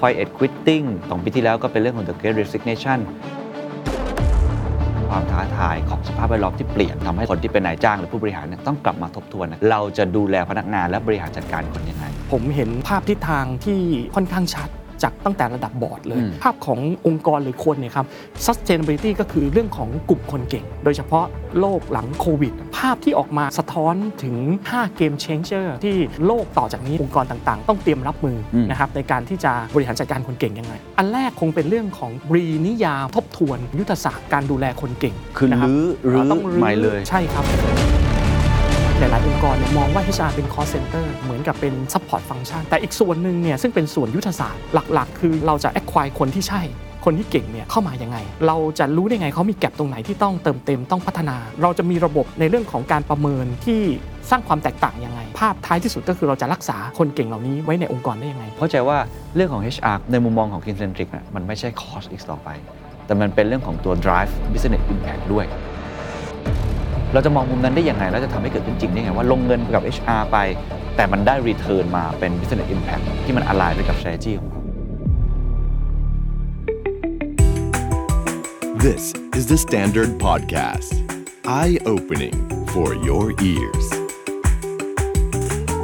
Quiet Quitting สองปีที่แล้วก็เป็นเรื่องของ The Great Resignation ความท้าทายของสภาพแวดล้อมที่เปลี่ยนทำให้คนที่เป็นนายจ้างหรือผู้บริหารเนี่ยต้องกลับมาทบทวน เราจะดูแลพนักงานและบริหารจัดการคนยังไง ผมเห็นภาพทิศทางที่ค่อนข้างชัด จากตั้งแต่ระดับบอร์ดเลยอืมภาพขององค์กรหรือคนเนี่ยครับ sustainability ก็คือเรื่องของกลุ่มคนเก่ง โดยเฉพาะโลกหลังโควิด ภาพที่ออกมาสะท้อนถึง 5 เกม changer ที่โลกต่อจากนี้องค์กรต่างๆ ต้องเตรียมรับมืออมนะครับในการที่จะบริหารจัดการคนเก่งยังไง อันแรกคงเป็นเรื่องของรีนิยามทบทวนยุทธศาสตร์การดูแลคนเก่ง คือนะรับรื้อรื้อเราต้องรื้อใหม่เลยใช่ครับ หลาย ๆ องค์กรเนี่ยมองว่า HR เป็น cost center เหมือนกับเป็น support function แต่อีกส่วนหนึ่งเนี่ยซึ่งเป็นส่วนยุทธศาสตร์หลัก ๆ คือเราจะ acquire คนที่ใช่คนที่เก่งเนี่ยเข้ามายังไง เราจะรู้ได้ไงเขามีแกลบตรงไหนที่ต้องเติมเต็มต้องพัฒนา เราจะมีระบบในเรื่องของการประเมินที่สร้างความแตกต่างยังไง ภาพท้ายที่สุดก็คือเราจะรักษาคนเก่งเหล่านี้ไว้ในองค์กรได้ยังไง เข้าใจว่าเรื่องของ HR ในมุมมองของ Kincentric นะมันไม่ใช่ cost อีกต่อไป แต่มันเป็นเรื่องของตัว drive business impact ด้วย เราจะมองมุมนั้นได้ยังไง แล้วจะทำให้เกิดขึ้นจริงได้ไงว่าลงเงินกับ HR ไป แต่มันได้ return มาเป็น business impact ที่มัน align ไปกับ strategy ของเรา This is the Standard Podcast. Eye opening for your ears.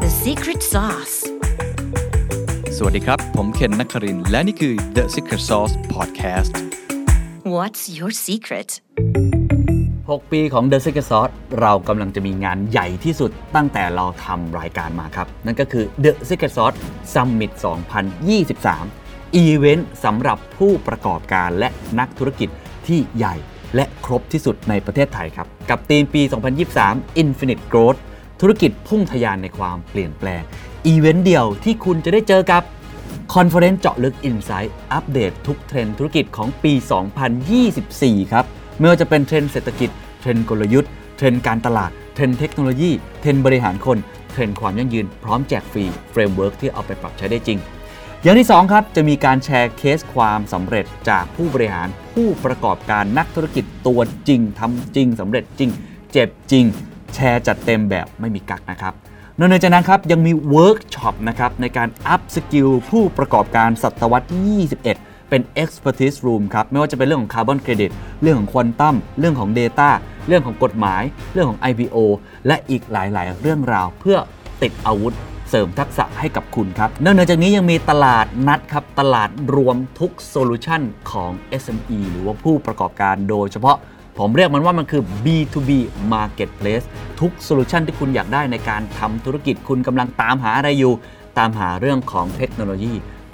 The secret sauce. สวัสดีครับ ผมเคนนักครินทร์และนี่คือ The Secret Sauce Podcast What's your secret? 6 ปีของ The Secret Sauce เรากำลังจะมีงานใหญ่ที่สุดตั้งแต่เราทำรายการมาครับ นั่นก็คือ The Secret Sauce Summit 2023 อีเวนต์สำหรับผู้ประกอบการและนักธุรกิจที่ใหญ่และครบที่สุดในประเทศไทยครับ กับธีมปี 2023 Infinite Growth ธุรกิจพุ่งทะยานในความเปลี่ยนแปลง อีเวนต์เดียวที่คุณจะได้เจอกับ conference เจาะลึก Insight อัปเดตทุกเทรนด์ธุรกิจของปี 2024 ครับ ไม่ว่าจะเป็นเทรนด์เศรษฐกิจ เทรนด์กลยุทธ์ เทรนด์การตลาด เทรนด์เทคโนโลยี เทรนด์บริหารคน เทรนด์ความยั่งยืน พร้อมแจกฟรี framework ที่เอาไปปรับใช้ได้จริง อย่างที่ 2 ครับ จะมีการแชร์เคสความสำเร็จจากผู้บริหารผู้ประกอบการนักธุรกิจตัวจริงทำจริงสำเร็จจริง เจ็บจริง แชร์จัดเต็มแบบไม่มีกักนะครับนอกจากนั้นครับยังมีเวิร์กช็อปนะครับในการ upskill ผู้ประกอบการศตวรรษที่21 เป็น Expertise Room ครับ ไม่ว่าจะเป็นเรื่องของ Carbon Credit เรื่องของควอนตัมเรื่องของ Data เรื่องของกฎหมาย เรื่องของ IPO และอีกหลายๆ เรื่องราวเพื่อติดอาวุธเสริมทักษะให้กับคุณครับนอกจากนี้ยังมีตลาดนัดครับ ตลาดรวมทุกโซลูชันของ SME หรือว่าผู้ประกอบการโดยเฉพาะผมเรียกมันว่ามันคือ B2B Marketplace ทุกโซลูชันที่คุณอยากได้ในการทำธุรกิจคุณกำลังตามหาอะไรอยู่ ตามหาเรื่องของเทคโนโลยี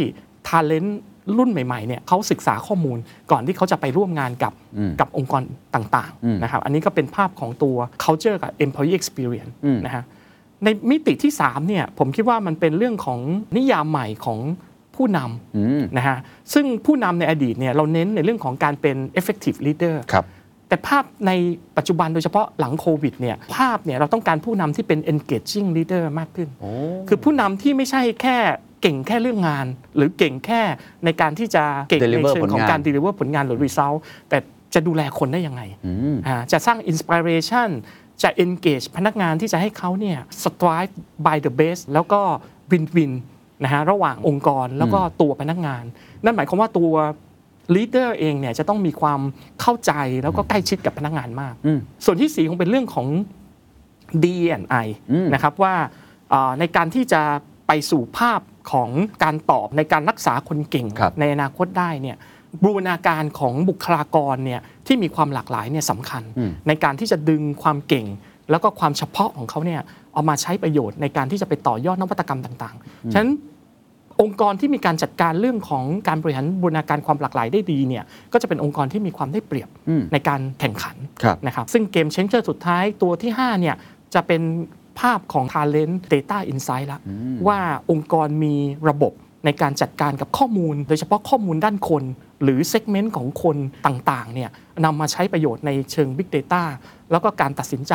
ทาเลนต์รุ่นใหม่ๆเนี่ยเขาศึกษาข้อมูลก่อนที่เขาจะไปร่วมงานกับอืมกับองค์กรต่างอืมๆนะครับอันนี้ก็เป็นภาพของตัว culture กับ employee experience อืมนะฮะในมิติที่3เนี่ยผมคิดว่ามันเป็นเรื่องของนิยามใหม่ของผู้นอืมำนะฮะซึ่งผู้นำในอดีตเนี่ยเราเน้นในเรื่องของการเป็น effective leader ครับ แต่ภาพในปัจจุบันโดยเฉพาะหลังโควิดเนี่ยภาพเนี่ยเราต้องการผู้นำที่เป็น engaging leader มากขึ้นโอ้คือผู้นำที่ไม่ใช่แค่เก่งแค่เรื่องงาน หรือเก่งแค่ในการที่จะเก่งใน Deliver เชิงของผลงานการ deliver ผลงานหรือ result แต่จะดูแลคนได้ยังไงอืมอ่าจะสร้าง inspiration จะ engage พนักงานที่จะให้เขาเนี่ย strive by the best แล้วก็ win win นะฮะระหว่างองค์กรแล้วก็ตัวพนักงาน นั่นหมายความว่าตัว leader เองเนี่ยจะต้องมีความเข้าใจแล้วก็ใกล้ชิดกับพนักงานมากอืมส่วนที่สีคงเป็นเรื่องของ D&I อืมนะครับว่าเอ่อในการที่จะไปสู่ภาพของการตอบในการรักษาคนเก่งครับในอนาคตได้เนี่ยบูรณาการของบุคลากรเนี่ยที่มีความหลากหลายเนี่ยสำคัญอืมในการที่จะดึงความเก่ง แล้วก็ความเฉพาะของเขาเนี่ยเอามาใช้ประโยชน์ในการที่จะไปต่อยอดนวัตกรรมต่างๆ ฉะนั้น องค์กรที่มีการจัดการเรื่องของการบริหารบูรณาการความหลากหลายได้ดีเนี่ยก็จะเป็นองค์กรที่มีความได้เปรียบอืมในการแข่งขันครับนะครับซึ่งเกมเชนเจอร์สุดท้ายตัวที่5เนี่ยจะเป็นภาพของ Talent Data Insight ละว่าองค์กรมีระบบ ในการจัดการกับข้อมูล โดยเฉพาะข้อมูลด้านคน หรือ segment ของคนต่างๆเนี่ยนำมาใช้ประโยชน์ในเชิง Big Data แล้วก็การตัดสินใจ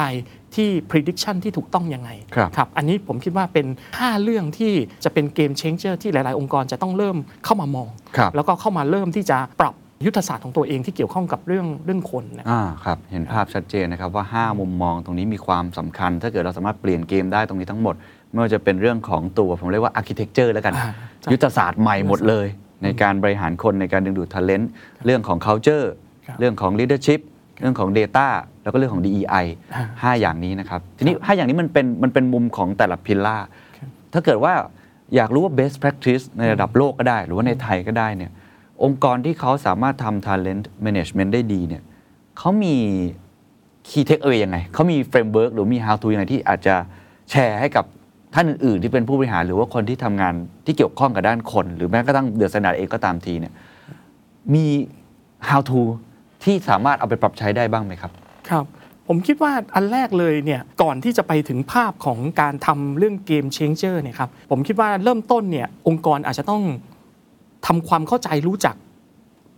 ที่ prediction ที่ถูกต้องยังไงครับครับอันนี้ผมคิดว่าเป็น 5 เรื่องที่จะเป็น game changer ที่หลาย ๆ องค์กรจะต้องเริ่มเข้ามามองครับแล้วก็เข้ามาเริ่มที่จะปรับยุทธศาสตร์ของตัวเองที่เกี่ยวข้องกับเรื่องเรื่องคนนะอ่าครับ เห็นภาพชัดเจนนะครับว่า 5 มุมมองตรงนี้มีความสำคัญ ถ้าเกิดเราสามารถเปลี่ยนเกมได้ตรงนี้ทั้งหมด ไม่ว่าจะเป็นเรื่องของตัวผมเรียกว่า architecture แล้วกันอ่าใช่ ยุทธศาสตร์ใหม่หมดเลย ในการบริหารคนในการดึงดูด talent เรื่องของ culture ครับเรื่องของ leadership เรื่องของ data แล้วก็เรื่องของ DEI อ่าห้าอย่างนี้นะครับ ทีนี้ 5 อย่างนี้มันเป็นมันเป็นมุมของแต่ละพิลล่าถ้าเกิดว่าอยากรู้ว่า best practice ในระดับโลกก็ได้ หรือว่าในไทยก็ได้เนี่ยองค์กรที่เขาสามารถทำ talent management ได้ดีเนี่ยเขามี key takeaway ยังไง เขามี framework หรือมี how to ยังไงที่อาจจะแชร์ให้กับ ท่านอื่นๆที่เป็นผู้บริหารหรือว่าคนที่ทำงานที่เกี่ยวข้องกับด้านคน หรือแม้กระทั่งเดือดสนาดเองก็ตามทีเนี่ยมี how to ที่สามารถเอาไปปรับใช้ได้บ้างไหมครับ ครับ ผมคิดว่าอันแรกเลยเนี่ยก่อนที่จะไปถึงภาพของการทำเรื่องเกม changer เนี่ยครับผมคิดว่าเริ่มต้นเนี่ยองค์กรอาจจะต้องทำความเข้าใจรู้จัก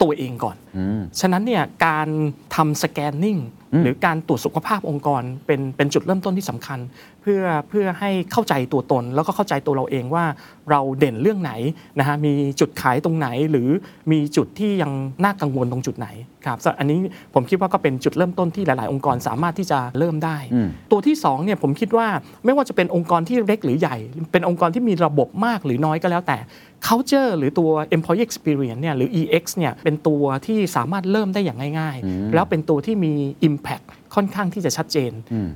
ตัวเองก่อนอืมฉะนั้นเนี่ยการทำสแกนนิ่งอืมหรือการตรวจสุขภาพองค์กรเป็นเป็นจุดเริ่มต้นที่สำคัญ เพื่อเพื่อให้เข้าใจตัวตน แล้วก็เข้าใจตัวเราเองว่าเราเด่นเรื่องไหนนะฮะมีจุดขายตรงไหนหรือมีจุดที่ยังน่ากังวลตรงจุดไหนครับซึ่งอันนี้ผมคิดว่าก็เป็นจุดเริ่มต้นที่หลาย ๆ องค์กรสามารถที่จะเริ่มได้อืมตัวที่สองเนี่ยผมคิดว่าไม่ว่าจะเป็นองค์กรที่เล็กหรือใหญ่ เป็นองค์กรที่มีระบบมากหรือน้อยก็แล้วแต่ culture หรือตัว employee experience เนี่ยหรือ EX เนี่ยเป็นตัวที่สามารถเริ่มได้อย่างง่าย ๆ แล้วเป็นตัวที่มี impact ค่อนข้างที่จะชัดเจน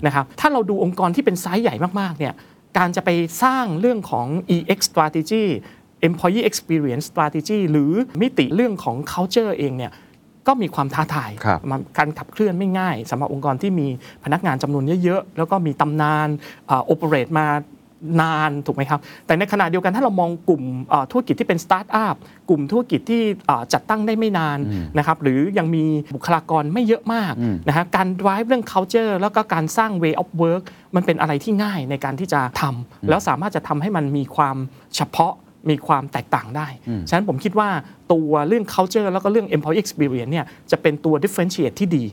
นะครับถ้าเราดูองค์กรที่เป็นไซส์ใหญ่มากๆเนี่ยการจะไปสร้างเรื่องของ EX strategy employee experience strategy หรือมิติเรื่องของ culture เองเนี่ยก็มีความท้าทายครับมันการขับเคลื่อนไม่ง่ายสำหรับองค์กรที่มีพนักงานจำนวนเยอะ ๆ แล้วก็มีตำนานโอเปเรตมา นานถูกไหมครับ แต่ในขณะเดียวกันถ้าเรามองกลุ่มเอ่อธุรกิจที่เป็นสตาร์ทอัพกลุ่มธุรกิจที่เอ่อจัดตั้งได้ไม่นานนะครับหรือยังมีบุคลากรไม่เยอะมากนะฮะการ drive เรื่อง culture แล้วก็การสร้าง way of work มันเป็นอะไรที่ง่ายในการที่จะทำแล้วสามารถจะทำให้มันมีความเฉพาะ มีความแตกต่างได้ ฉะนั้นผมคิดว่าตัวเรื่อง culture แล้วก็เรื่อง employee experience เนี่ยจะเป็นตัว differentiate ที่ดี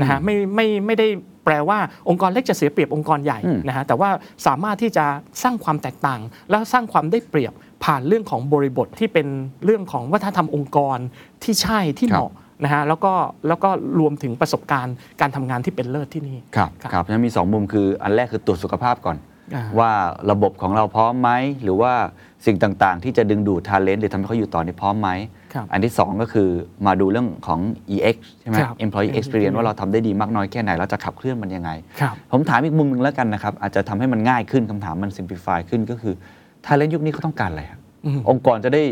นะฮะไม่ไม่ไม่ได้แปลว่าองค์กรเล็กจะเสียเปรียบองค์กรใหญ่นะฮะแต่ว่าสามารถที่จะสร้างความแตกต่าง แล้วสร้างความได้เปรียบผ่านเรื่องของบริบทที่เป็นเรื่องของวัฒนธรรมองค์กรที่ใช่ที่เหมาะนะฮะแล้วก็แล้วก็รวมถึงประสบการณ์การทำงานที่เป็นเลิศที่นี่ครับครับครับนั้นมี 2 มุมคืออันแรกคือตรวจสุขภาพก่อนอ่า ว่าระบบของเราพร้อมไหมหรือว่าสิ่งต่างๆ ที่จะดึงดูดทาเลนต์หรือทำให้เขาอยู่ต่อนี่พร้อมไหมครับอันที่ 2 ก็คือมาดูเรื่องของ EX ใช่ไหมครับ Employee Experience ว่าเราทำได้ดีมากน้อยแค่ไหน เราจะขับเคลื่อนมันยังไงครับผมถามอีกมุมหนึ่งแล้วกันนะครับ อาจจะทำให้มันง่ายขึ้นคำถามมัน simplify ขึ้นก็คือ talent ยุคนี้เขาต้องการอะไรครับอืมองค์กรจะได้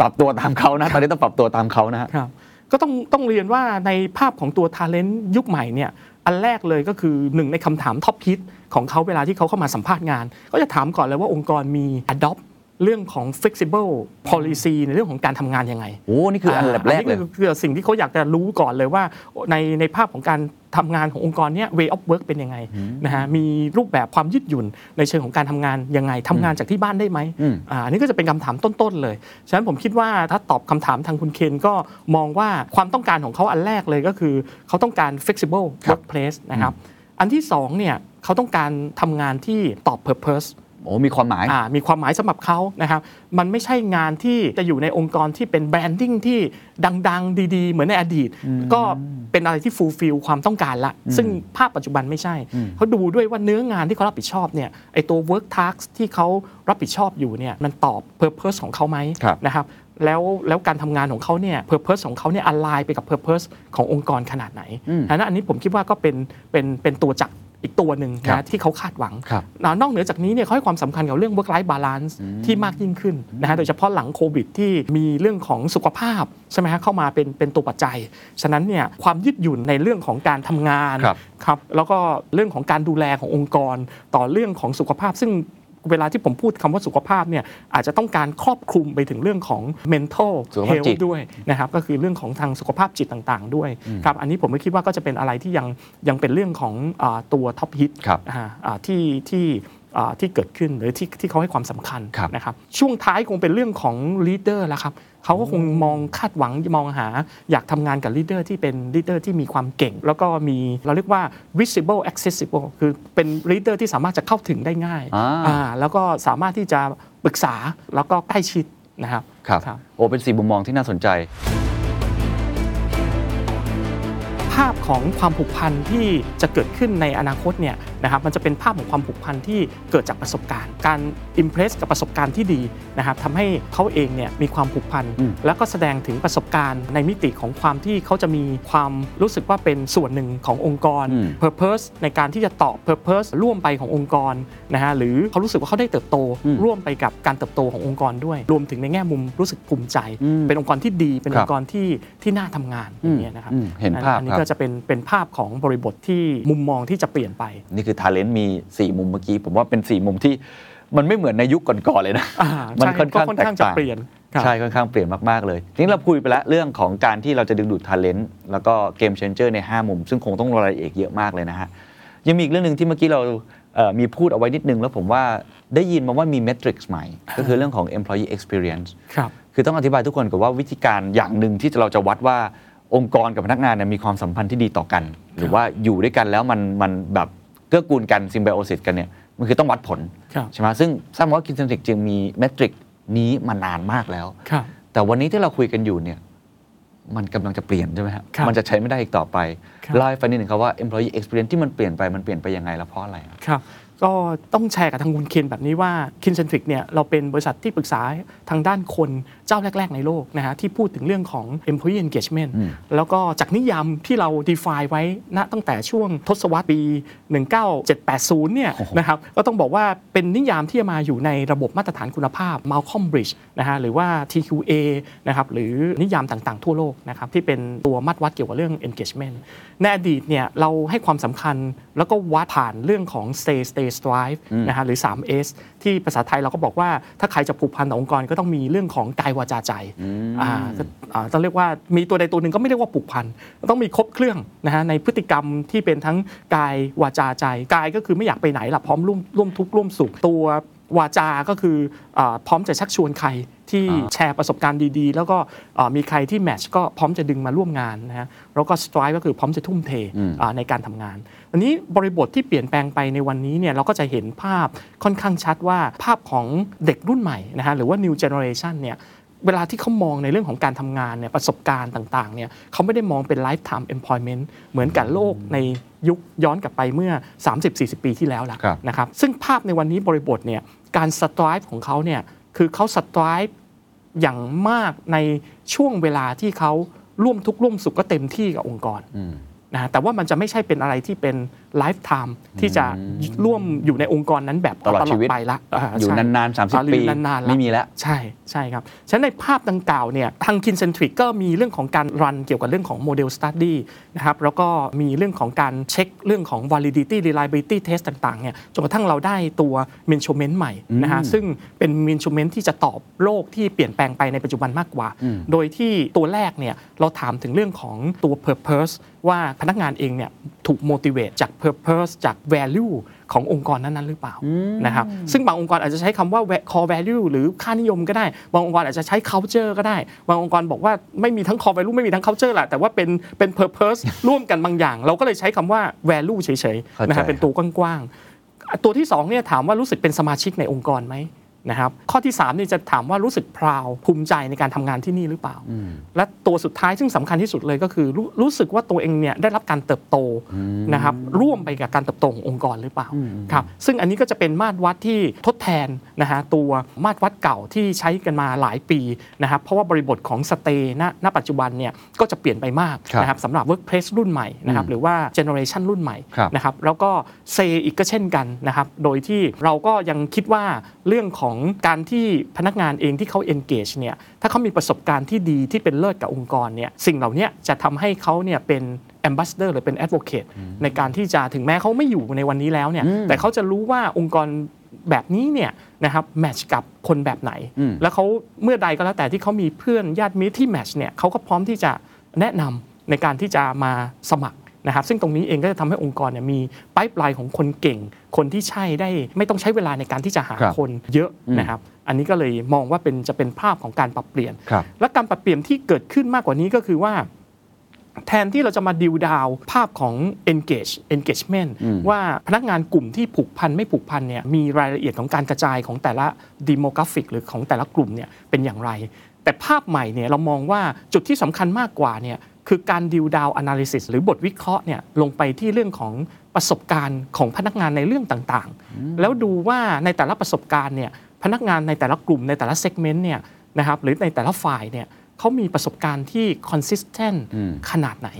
ปรับตัวตามเขานะตอนนี้ต้องปรับตัวตามเขานะฮะครับก็ต้องต้องเรียนว่าในภาพของตัว Talent ยุคใหม่เนี่ย อันแรกเลยก็คือหนึ่งในคำถาม top hit ของเขาเวลาที่เขาเข้ามาสัมภาษณ์งาน ก็จะถามก่อนเลยว่าองค์กรมี adopt เรื่องของ flexible policy ในเรื่องของการทำงานยังไงโอ้นี่คืออันดับแรกเลยนนี้คือสิ่งที่เขาอยากจะรู้ก่อนเลยว่าในในภาพของการทำงานขององค์กรเนี้ย way of work เป็นยังไงนะฮะมีรูปแบบความยืดหยุ่นในเชิงของการทำงานยังไงทำงานจากที่บ้านได้ไหมอืมอ่าอันนี้ก็จะเป็นคำถามต้นๆเลย ฉะนั้นผมคิดว่าถ้าตอบคำถามทางคุณเคนก็มองว่าความต้องการของเขาอันแรกเลยก็คือ เขาต้องการ flexible ครับ workplace นะครับอันที่สองเนี่ยเขาต้องการทำงานที่ตอบ purpose โอ้มีความหมาย อ่ามีความหมายสำหรับเขานะครับ มันไม่ใช่งานที่จะอยู่ในองค์กรที่เป็น branding ที่ดัง ๆ ดี ๆ เหมือนในอดีต ก็เป็นอะไรที่ fulfill ความต้องการละ ซึ่งภาพปัจจุบันไม่ใช่ เขาดูด้วยว่าเนื้องานที่เขารับผิดชอบเนี่ยไอตัว work task ที่เขารับผิดชอบอยู่เนี่ยมันตอบ purpose ของเขาไหมครับ นะครับ แล้วแล้วการทำงานของเขาเนี่ย purpose ของเขาเนี่ย align ไปกับ purpose ขององค์กรขนาดไหนอืมอันนั้นอันนี้ผมคิดว่าก็เป็นเป็นเป็นตัวจักร อีกตัวหนึ่งครับนะที่เขาคาดหวังครับนะนอกเหนือจากนี้เนี่ยเขาให้ความสำคัญกับเรื่อง work life balance ที่มากยิ่งขึ้นนะฮะโดยเฉพาะหลังโควิดที่มีเรื่องของสุขภาพใช่ไหมฮะเข้ามาเป็นเป็นตัวปัจจัย ฉะนั้นเนี่ยความยืดหยุ่นในเรื่องของการทำงานครับครับแล้วก็เรื่องของการดูแลขององค์กร ต่อเรื่องของสุขภาพซึ่ง เวลาที่ผมพูดคำว่าสุขภาพเนี่ยอาจจะต้องการครอบคลุมไปถึงเรื่องของ mental สุขภาพจิต health ด้วยนะครับก็คือเรื่องของทางสุขภาพจิตต่างๆ ด้วยครับอันนี้ผมก็คิดว่าก็จะเป็นอะไรที่ยังยังเป็นเรื่องของอาตัว top hit ครับอ่าอ่าที่ที่อ่า ที่เกิดขึ้นหรือที่ที่เขาให้ความสำคัญครับนะครับช่วงท้ายคงเป็นเรื่องของ leader แล้วครับเขาก็คงมองคาดหวังมองหา อยากทำงานกับ leader ที่เป็น leader ที่มีความเก่ง แล้วก็มีเราเรียกว่า visible accessible คือเป็น leader ที่สามารถจะเข้าถึงได้ง่ายอ่าอ่าแล้วก็สามารถที่จะปรึกษาแล้วก็ใกล้ชิดนะครับครับครับโอ้เป็นสี่มุมมองที่น่าสนใจภาพของความผูกพันที่จะเกิดขึ้นในอนาคตเนี่ยนะครับมันจะเป็นภาพของความผูกพันที่เกิดจากประสบการณ์ การอิมเพรสกับประสบการณ์ที่ดีนะครับทำให้เขาเองเนี่ยมีความผูกพันอืมแล้วก็แสดงถึงประสบการณ์ในมิติของความที่เขาจะมีความรู้สึกว่าเป็นส่วนหนึ่งขององค์กรอืม Purpose ในการที่จะตอบ Purpose ร่วมไปขององค์กรนะฮะหรือเขารู้สึกว่าเขาได้เติบโตอืมร่วมไปกับการเติบโตขององค์กรด้วย รวมถึงในแง่มุมรู้สึกภูมิใจอืมเป็นองค์กรที่ดีเป็นครัอบงค์กรที่ที่น่าทำงานอย่างเงี้ยนะครับอืมเห็นภาพอันนี้ครับก็จะเป็นเป็นภาพของบริบทที่มุมมองที่จะเปลี่ยนไปนี่คือทาเลนต์มี 4 มุมเมื่อกี้ ผมว่าเป็น 4 มุมที่มันไม่เหมือนในยุคก่อนๆเลยนะอ่ามันใช่ค่อนข้างก็ค่อนแตกข้างจะต่างเปลี่ยนครับใช่ค่อนข้างเปลี่ยนมาก ๆ เลยทีนี้เราคุยไปแล้วเรื่องของการที่เราจะดึงดูดท ALENT แล้วก็เกม Changer ใน 5 มุม ซึ่งคงต้องรายละเอียดเยอะมากเลยนะฮะ ยังมีอีกเรื่องหนึ่งที่เมื่อกี้เราเอ่อมีพูดเอาไว้นิดนึง แล้วผมว่าได้ยินมาว่ามี metrics ใหม่ ก็คือเรื่องของ employee experience ครับคือต้องอธิบายทุกคนกับว่าวิธีการอย่างหนึ่งที่เราจะวัดว่าองค์กรกับพนักงานเนี่ยมีความสัมพันธ์ที่ดีต่อกัน หรือว่าอยู่ด้วยกันแล้วมันมันแบบ เกื้อกูลกันซิมไบโอซิสกันเนี่ยมันคือต้องวัดผลครับใช่ไหมซึ่งทราบมาว่าคินเซนทริกจึงมีเมทริกนี้มานานมากแล้วครับแต่วันนี้ที่เราคุยกันอยู่เนี่ยมันกำลังจะเปลี่ยนใช่ไหมครับครับมันจะใช้ไม่ได้อีกต่อไปครับเล่าให้ฟังนิดหนึ่งครับว่า employee experience ที่มันเปลี่ยนไปมันเปลี่ยนไปยังไงและเพราะอะไรครับครับก็ต้องแชร์กับทางคุณเคนแบบนี้ว่า Kincentric เนี่ยเราเป็นบริษัทที่ปรึกษาทางด้านคน เจ้าแรก ๆ ในโลกนะฮะที่พูดถึงเรื่องของ employee engagement อืมแล้วก็จากนิยามที่เรา define ไว้ณตั้งแต่ช่วงทศวรรษปี 19780 เนี่ยนะครับก็ต้องบอกว่าเป็นนิยามที่มาอยู่ในระบบมาตรฐานคุณภาพ Malcolm Bridge นะฮะหรือว่า TQA นะครับหรือนิยามต่างๆทั่วโลกนะครับที่เป็นตัวมัดวัดเกี่ยวกับเรื่อง engagement ในอดีตเนี่ยเราให้ความสำคัญแล้วก็วัดผ่านเรื่องของ stay stay strive นะฮะหรือ 3S ที่ภาษาไทยเราก็บอกว่าถ้าใครจะผูกพันต่อองค์กรก็ต้องมีเรื่องของกายวาจาใจอ่าก็อ่าต้องเรียกว่ามีตัวใดตัวหนึ่งก็ไม่เรียกว่าผูกพันต้องมีครบเครื่องนะฮะในพฤติกรรมที่เป็นทั้งกายวาจาใจกายก็คือไม่อยากไปไหนละพร้อมร่วมร่วมทุกข์ร่วมสุขตัว วาจาก็คืออาพร้อมจะชักชวนใครที่แชร์ประสบการณ์ดีๆ แล้วก็อ่ามีใครที่แมทช์ก็พร้อมจะดึงมาร่วมงานนะฮะแล้วก็ strive ก็คือพร้อมจะทุ่มเทอ่าในการทำงาน อันนี้บริบทที่เปลี่ยนแปลงไปในวันนี้เนี่ยเราก็จะเห็นภาพค่อนข้างชัดว่าภาพของเด็กรุ่นใหม่นะฮะหรือว่า new generation เนี่ยเวลาที่เขามองในเรื่องของการทำงานเนี่ยประสบการณ์ต่างๆเนี่ยเขาไม่ได้มองเป็น lifetime employment เหมือนกับโลกในยุคย้อนกลับไปเมื่อ 30-40 ปีที่แล้วละครับนะครับซึ่งภาพในวันนี้บริบทเนี่ย การ strive ของเขาเนี่ยคือเขา strive อย่างมากในช่วงเวลาที่เขาร่วมทุกข์ร่วมสุขก็เต็มที่กับองค์กรนะฮะแต่ว่ามันจะไม่ใช่เป็นอะไรที่เป็น lifetime ที่จะร่วมอยู่ในองค์กรนั้นแบบตลอดชีวิตไปละ อยู่ใช่นานๆ 30อ่าอยู่ปีนานๆละไม่มีแล้ว ใช่ใช่ครับฉะนั้นในภาพดังกล่าวเนี่ยทาง Kincentric ก็มีเรื่องของการ run เกี่ยวกับเรื่องของ model study นะครับแล้วก็มีเรื่องของการเช็คเรื่องของ validity reliability test ต่างๆเนี่ยจนกระทั่งเราได้ตัว measurement ใหม่นะฮะซึ่งเป็น measurement ที่จะตอบโลกที่เปลี่ยนแปลงไปในปัจจุบันมากกว่า โดยที่ตัวแรกเนี่ยเราถามถึงเรื่องของตัว purpose ว่าพนักงานเองเนี่ยถูก motivate จาก purpose จาก value ขององค์กรนั้นๆหรือเปล่านะครับซึ่งบางองค์กรอาจจะใช้คำว่า core value หรือค่านิยมก็ได้ บางองค์กรอาจจะใช้ culture ก็ได้ บางองค์กรบอกว่าไม่มีทั้ง core value ไม่มีทั้ง culture แหละแต่ว่าเป็นเป็น purpose ร่วมกันบางอย่าง เราก็เลยใช้คำว่า value เฉยเข้าๆใจนะฮะเป็นตัวกว้างๆตัวที่สองเนี่ยถามว่ารู้สึกเป็นสมาชิกในองค์กรไหม นะครับข้อที่3เนี่ยจะถามว่ารู้สึกพราวภูมิใจในการทำงานที่นี่หรือเปล่า และตัวสุดท้ายซึ่งสำคัญที่สุดเลยก็คือรู้รู้สึกว่าตัวเองเนี่ยได้รับการเติบโตนะครับร่วมไปกับการเติบโตขององค์กรหรือเปล่าครับซึ่งอันนี้ก็จะเป็นมาตรวัดที่ทดแทนนะฮะตัวมาตรวัดเก่าที่ใช้กันมาหลายปีนะครับเพราะว่าบริบทของสเตย์ณณปัจจุบันเนี่ยก็จะเปลี่ยนไปมากครับนะครับสำหรับ workplace รุ่นใหม่นะครับหรือว่า generation รุ่นใหม่ครับนะครับแล้วก็เซอีกก็เช่นกันนะครับโดยที่เราก็ยังคิดว่าเรื่องของการที่พนักงานเองที่เขา engage เนี่ยถ้าเขามีประสบการณ์ที่ดีที่เป็นเลิศกับองค์กรเนี่ยสิ่งเหล่านี้จะทำให้เขาเนี่ยเป็น ambassador หรือเป็น advocate ในการที่จะถึงแม้เขาไม่อยู่ในวันนี้แล้วเนี่ยแต่เขาจะรู้ว่าองค์กรแบบนี้เนี่ยนะครับแมทช์กับคนแบบไหนอืมแล้วเขาเมื่อใดก็แล้วแต่ที่เขามีเพื่อนญาติมิตรที่แมทช์เนี่ยเขาก็พร้อมที่จะแนะนำในการที่จะมาสมัคร นะครับซึ่งตรงนี้เองก็จะทำให้องค์กรเนี่ยมีไพ p ไลน์ของคนเก่ง คนที่ใช่ได้ไม่ต้องใช้เวลาในการที่จะหาครับคนเยอะอืมนะครับอันนี้ก็เลยมองว่าเป็นจะเป็นภาพของการปรับเปลี่ยนครับและการปรับเปลี่ยนที่เกิดขึ้นมากกว่านี้ก็คือว่า แทนที่เราจะมาดิวดาวภาพของ engage engagement อืมว่าพนักงานกลุ่มที่ผูกพันไม่ผูกพันเนี่ยมีรายละเอียดของการกระจายของแต่ละ demographic หรือของแต่ละกลุ่มเนี่ยเป็นอย่างไร แต่ภาพใหม่เนี่ยเรามองว่าจุดที่สำคัญมากกว่าเนี่ย คือการดิวดาว analysis หรือบทวิเคราะห์เนี่ยลงไปที่เรื่องของประสบการณ์ของพนักงานในเรื่องต่างๆ แล้วดูว่าในแต่ละประสบการณ์เนี่ยพนักงานในแต่ละกลุ่มในแต่ละ segment เนี่ยนะครับหรือในแต่ละฝ่ายเนี่ยเขามีประสบการณ์ที่ consistent อืมขนาดไหน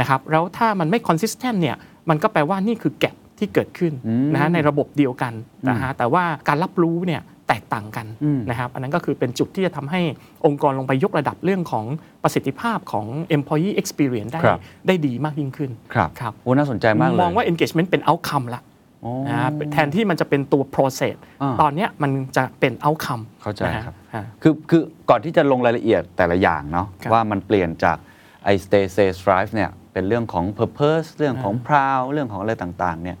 นะครับแล้วถ้ามันไม่ consistent เนี่ยมันก็แปลว่านี่คือแก p ที่เกิดขึ้นนะฮะในระบบเดียวกันนะฮะแต่ว่าการรับรู้เนี่ย แตกต่างกันนะครับ อันนั้นก็คือเป็นจุดที่จะทำให้องค์กรลงไปยกระดับเรื่องของประสิทธิภาพของ employee experience ได้ครับได้ดีมากยิ่งขึ้น ครับครับโอ้น่าสนใจมากเลยมองว่า engagement เป็น outcome ละอ๋อนะฮะแทนที่มันจะเป็นตัว process อ่าตอนเนี้ยมันจะเป็น outcome เข้าใจนะฮะครับอ่าคือคือก่อนที่จะลงรายละเอียดแต่ละอย่างเนาะครับว่ามันเปลี่ยนจากไอ้ stay say strive เนี่ยเป็นเรื่องของ purpose เรื่องของ proud เรื่องของอะไรต่างๆเนี่ย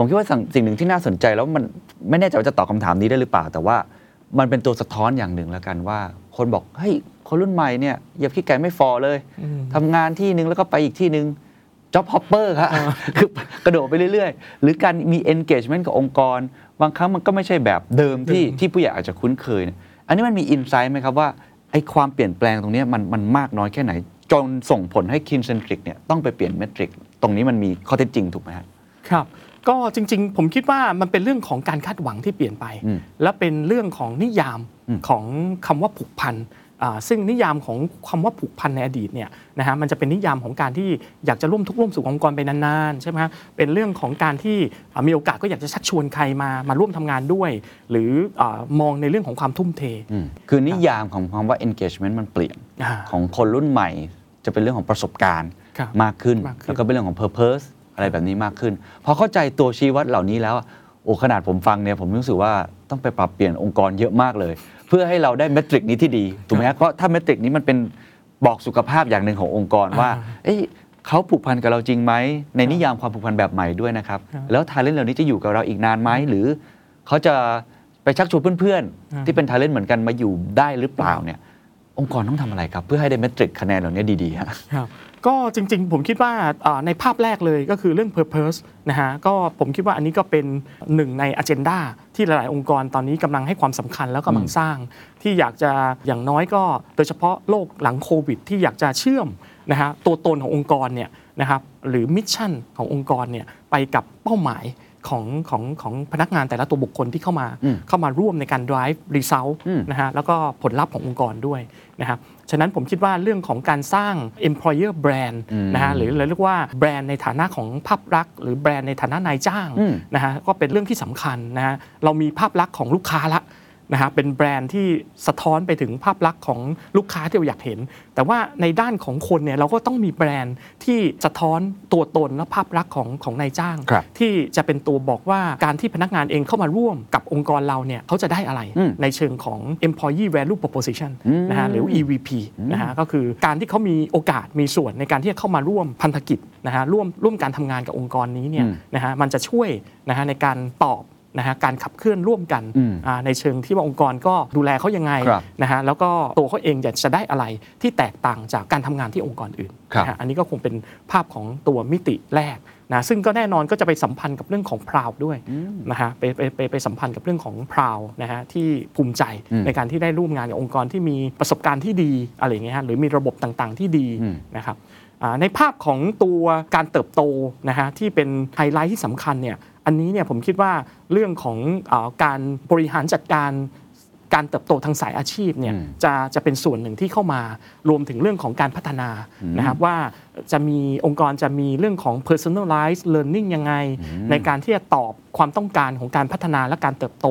ผมคิดว่าสิ่งสิ่งหนึ่งที่น่าสนใจแล้วมันไม่แน่ใจว่าจะตอบคำถามนี้ได้หรือเปล่า แต่ว่ามันเป็นตัวสะท้อนอย่างหนึ่งแล้วกันว่า คนบอกเฮ้ยคนรุ่นใหม่เนี่ยเหยียบขี้ไก่ไม่ฟอเลยทำงานที่หนึ่งแล้วก็ไปอีกที่หนึ่ง job hopper ครับคือกระโดดไปเรื่อยๆ หรือการมี engagement กับองค์กร บางครั้งมันก็ไม่ใช่แบบเดิมที่ที่ผู้ใหญ่อาจจะคุ้นเคยเนี่ยอันนี้มันมี insight ไหมครับว่าไอ้ความเปลี่ยนแปลงตรงเนี้ยมันมันมากน้อยแค่ไหน จนส่งผลให้ Kincentric เนี่ยต้องไปเปลี่ยนเมทริกตรงนี้มันมีข้อเท็จจริงถูกไหมครับ ครับ ก็จริง ๆ ผมคิดว่ามันเป็นเรื่องของการคาดหวังที่เปลี่ยนไป อืมและเป็นเรื่องของนิยามอืม ของคำว่าผูกพันอ่าซึ่งนิยามของคำว่าผูกพันในอดีตเนี่ยนะฮะมันจะเป็นนิยามของการที่อยากจะร่วมทุกข์ร่วมสุของค์กรไปนานๆใช่ไหมฮะเป็นเรื่องของการที่อ่ามีโอกาสก็อยากจะชักชวนใครมามาร่วมทำงานด้วย หรืออามองในเรื่องของความทุ่มเทอืมคือนิยามของคำว่า engagement มันเปลี่ยน อ่า ของคนรุ่นใหม่จะเป็นเรื่องของประสบการณ์ครับมากขึ้น มากขึ้นแล้วก็เป็นเรื่องของ purpose อะไรแบบนี้มากขึ้นพอเข้าใจตัวชี้วัดเหล่านี้แล้วโอ้ขนาดผมฟังเนี่ยผมรู้สึกว่าต้องไปปรับเปลี่ยนองค์กรเยอะมากเลย เพื่อให้เราได้ metric นี้ที่ดีถูกไหมครับเพราะถ้า metric นี้มันเป็นบอกสุขภาพอย่างหนึ่งขององค์กรว่า เอ้ยเขาผูกพันกับเราจริงไหมในนิยามความผูกพันแบบใหม่ด้วยนะครับครับแล้ว talent เหล่านี้จะอยู่กับเราอีกนานไหมหรือเขาจะไปชักชวนเพื่อนครับๆที่เป็น talent เหมือนกันมาอยู่ได้หรือเปล่าเนี่ยองค์กรต้องทำอะไรครับ เพื่อให้ได้ metric คะแนนเหล่านี้ดีๆฮะครับ ก็จริงๆ ผมคิดว่าในภาพแรกเลยก็คือเรื่อง Purpose นะฮะก็ผมคิดว่าอันนี้ก็เป็นหนึ่งใน Agenda ที่หลายๆ องค์กรตอนนี้กำลังให้ความสำคัญแล้วกำลังสร้าง ที่อยากจะอย่างน้อยก็โดยเฉพาะโลกหลังโควิด ที่อยากจะเชื่อมนะฮะตัวตนขององค์กรเนี่ยนะครับหรือ mission ขององค์กรเนี่ยไปกับเป้าหมาย ของของของพนักงานแต่ละตัวบุคคลที่เข้ามาอืมเข้ามาร่วมในการ drive result อืมนะฮะแล้วก็ผลลัพธ์ขององค์กรด้วยนะครับฉะนั้นผมคิดว่าเรื่องของการสร้าง employer brand อืมนะฮะหรือเรียกว่าแบรนด์ในฐานะของภาพลักษณ์หรือแบรนด์ในฐานะนายจ้างอืมนะฮะก็เป็นเรื่องที่สำคัญนะฮะเรามีภาพลักษณ์ของลูกค้าละ นะฮะเป็นแบรนด์ที่สะท้อนไปถึงภาพลักษณ์ของลูกค้าที่เราอยากเห็น แต่ว่าในด้านของคนเนี่ยเราก็ต้องมีแบรนด์ที่สะท้อนตัวตนและภาพลักษณ์ของของนายจ้างครับที่จะเป็นตัวบอกว่าการที่พนักงานเองเข้ามาร่วมกับองค์กรเราเนี่ยเขาจะได้อะไรอืมในเชิงของ employee value proposition อืมนะฮะหรือ EVP นะฮะก็คือการที่เขามีโอกาสมีส่วนในการที่จะเข้ามาร่วมพันธกิจนะฮะร่วมร่วมการทำงานกับองค์กรนี้เนี่ยอืมนะฮะมันจะช่วยนะฮะในการตอบ นะฮะการขับเคลื่อนร่วมกันอืมอ่าในเชิงที่ว่าองค์กรก็ดูแลเขายังไงครับนะฮะแล้วก็ตัวเขาเองอยากจะได้อะไรที่แตกต่างจากการทำงานที่องค์กรอื่นครับนะฮะอันนี้ก็คงเป็นภาพของตัวมิติแรกนะซึ่งก็แน่นอนก็จะไปสัมพันธ์กับเรื่องของพราวด้วยนะฮะไปไปไปไปสัมพันธ์กับเรื่องของพราวนะฮะที่ภูมิใจอืมในการที่ได้ร่วมงานกับองค์กรที่มีประสบการณ์ที่ดีอะไรอย่างเงี้ยฮะหรือมีระบบต่างๆที่ดีอืมนะครับอ่าในภาพของตัวการเติบโตนะฮะที่เป็นไฮไลท์ที่สำคัญเนี่ย อันนี้เนี่ยผมคิดว่าเรื่องของอาการบริหารจัดการการเติบโตทางสายอาชีพเนี่ยอืมจะจะเป็นส่วนหนึ่งที่เข้ามารวมถึงเรื่องของการพัฒนานะครับว่าจะมีองค์กรจะมีเรื่องของ personalized learning ยังไง ในการที่จะตอบความต้องการของการพัฒนาและการเติบโต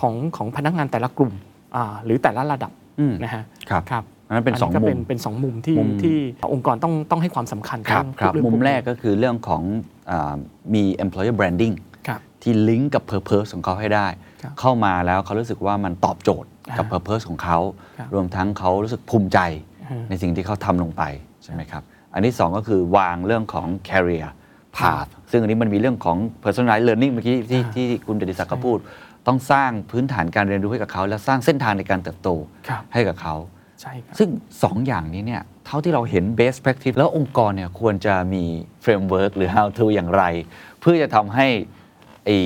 ของของพนักงานแต่ละกลุ่มอ่าหรือแต่ละระดับอืมนะฮะครับครับ อันนั้นเป็นสองก็มุเป็มนเป็นสองมุมที่มุมที่องค์กรต้องต้องให้ความสำคัญครับเองครับเองมุมพวนี้แรกก็คือเรื่องของอามี employer branding ครับที่ลิงก์กับ Purpose ของเขาให้ได้ครับเข้ามาแล้วเขารู้สึกว่ามันตอบโจทย์กับอ่า Purpose ของเขาครับรวมทั้งเขารู้สึกภูมิใจอืมในสิ่งที่เขาทำลงไปใช่ไหมครับ อันที่สองก็คือวางเรื่องของ career path ซึ่งอันนี้มันมีเรื่องของ personalized learning เมื่อกี้ที่อ่าที่คุณเดดิศักดิ์ก็พูด ต้องสร้างพื้นฐานการเรียนรู้ให้กับเขา และสร้างเส้นทางในการเติบโตครับให้กับเขา ใช่ครับซึ่ง 2 อย่างนี้เนี่ยเท่าที่เราเห็น best practice แล้วองค์กรเนี่ยควรจะมี framework หรือ how to อย่างไร เพื่อจะทำให้ไอ้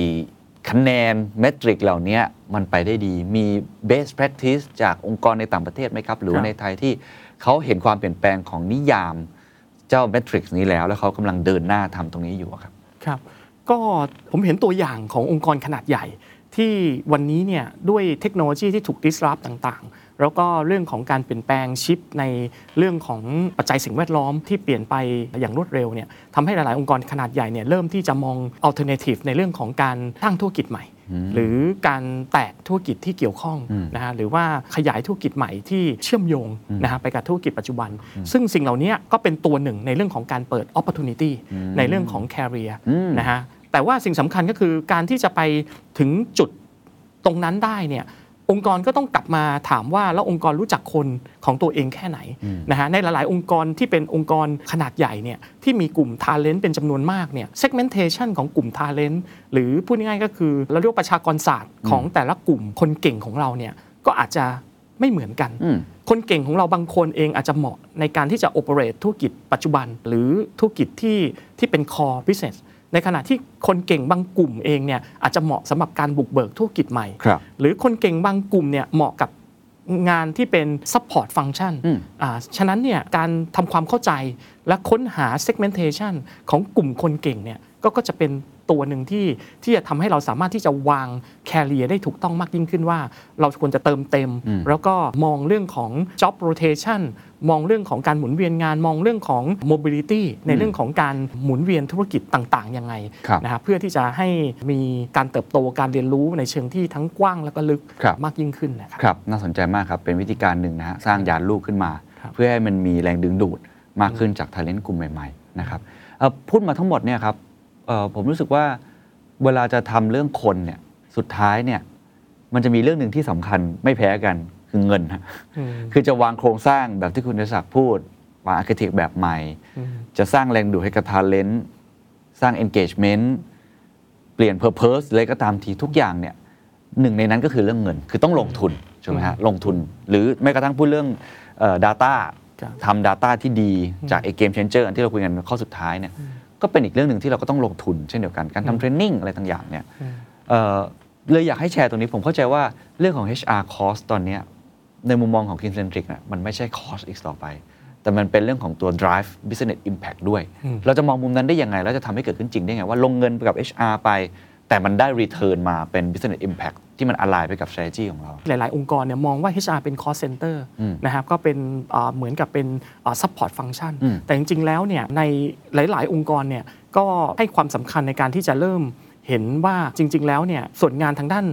คะแนนเมทริกเหล่านี้มันไปได้ดี มี best practice จากองค์กรในต่างประเทศไหมครับ หรือว่าครับในไทยที่เขาเห็นความเปลี่ยนแปลงของนิยามเจ้าเมทริกนี้แล้ว แล้วเขากำลังเดินหน้าทำตรงนี้อยู่อะครับครับ ก็ผมเห็นตัวอย่างขององค์กรขนาดใหญ่ ที่วันนี้เนี่ยด้วยเทคโนโลยีที่ถูก disrupt ต่างๆ แล้วก็เรื่องของการเปลี่ยนแปลงชิปในเรื่องของปัจจัยสิ่งแวดล้อมที่เปลี่ยนไปอย่างรวดเร็วเนี่ยทำให้หลาย ๆ องค์กรขนาดใหญ่เนี่ยเริ่มที่จะมอง alternative ในเรื่องของการตั้งธุรกิจใหม่ หรือการแตกธุรกิจที่เกี่ยวข้องอืมนะฮะหรือว่าขยายธุรกิจใหม่ที่เชื่อมโยงนะฮะไปกับธุรกิจปัจจุบัน ซึ่งสิ่งเหล่านี้ก็เป็นตัวหนึ่งในเรื่องของการเปิด opportunity ในเรื่องของ career อืมนะฮะแต่ว่าสิ่งสำคัญก็คือการที่จะไปถึงจุดตรงนั้นได้เนี่ย องค์กรก็ต้องกลับมาถามว่าแล้วองค์กรรู้จักคนของตัวเองแค่ไหนนะฮะในหลาย ๆ องค์กรที่เป็นองค์กรขนาดใหญ่เนี่ยที่มีกลุ่ม Talent เป็นจำนวนมากเนี่ย segmentation ของกลุ่ม Talent หรือพูดง่ายๆก็คือเราเรียกว่าประชากรศาสตร์ของแต่ละกลุ่มคนเก่งของเราเนี่ยก็อาจจะไม่เหมือนกันอืมคนเก่งของเราบางคนเองอาจจะเหมาะในการที่จะ operate ธุรกิจปัจจุบัน หรือธุรกิจที่ที่เป็น core business ในขณะที่คนเก่งบางกลุ่มเองเนี่ยอาจจะเหมาะสำหรับการบุกเบิกธุรกิจใหม่ครับหรือคนเก่งบางกลุ่มเนี่ยเหมาะกับงานที่เป็น support function อืมอ่าฉะนั้นเนี่ยการทำความเข้าใจและค้นหา segmentation ของกลุ่มคนเก่งเนี่ย ก็ก็จะเป็นตัวหนึ่งที่ที่จะทำให้เราสามารถที่จะวาง career ได้ถูกต้องมากยิ่งขึ้นว่า เราควรจะเติมเต็ม แล้วก็มองเรื่องของ job rotation มองเรื่องของการหมุนเวียนงาน มองเรื่องของ mobility ในเรื่องของการหมุนเวียนธุรกิจต่างๆยังไงครับนะครับเพื่อที่จะให้มีการเติบโตการเรียนรู้ในเชิงที่ทั้งกว้างแล้วก็ลึกครับมากยิ่งขึ้นนะครับครับน่าสนใจมากครับเป็นวิธีการหนึ่งนะฮะสร้างยานลูกขึ้นมาครับเพื่อให้มันมีแรงดึงดูดมากขึ้นจากท ALENT กลุ่มใหม่ๆนะครับเอ่อพูดมาทั้งหมดเนี่ยครับเอ่อ ผมรู้สึกว่าเวลาจะทำเรื่องคนเนี่ยสุดท้ายเนี่ยมันจะมีเรื่องหนึ่งที่สำคัญไม่แพ้กันคือเงินฮะอืมคือจะวางโครงสร้างแบบที่คุณเดศักดิ์พูดวางอาร์เคเต็กแบบใหม่อืมจะสร้างแรงดูดให้กับ talent สร้าง engagement เปลี่ยน purpose เลยก็ตามทีทุกอย่างเนี่ยหนึ่งในนั้นก็คือเรื่องเงิน คือต้องลงทุนใช่ไหมฮะลงทุน หรือแม้กระทั่งพูดเรื่องเอ่อ data ครับทำ data ที่ดีจากไอ้ game changer อันที่เราคุยกันข้อสุดท้ายเนี่ย ก็เป็นอีกเรื่องหนึ่งที่เราก็ต้องลงทุนเช่นเดียวกันการทำเทรนนิ่งอะไรต่างๆเนี่ยเอ่อเลยอยากให้แชร์ตรงนี้ผมเข้าใจว่าเรื่องของ HR cost ตอนเนี้ยในมุมมองของ Kincentric น่ะมันไม่ใช่ cost อีกต่อไป แต่มันเป็นเรื่องของตัว drive business impact ด้วย เราจะมองมุมนั้นได้ยังไง แล้วจะทำให้เกิดขึ้นจริงได้ไงว่าลงเงินไปกับ HR ไป แต่มันได้ return มาเป็น business impact ที่มัน align ไปกับ strategy ของเรา หลาย ๆ องค์กรเนี่ยมองว่า HR เป็น cost center อืมนะครับก็เป็นอ่าเหมือนกับเป็นอ่า support function อืมแต่จริง ๆ แล้วเนี่ยในหลาย ๆ องค์กรเนี่ยก็ให้ความสำคัญในการที่จะเริ่มเห็นว่าจริง ๆ แล้วเนี่ยส่วนงานทางด้าน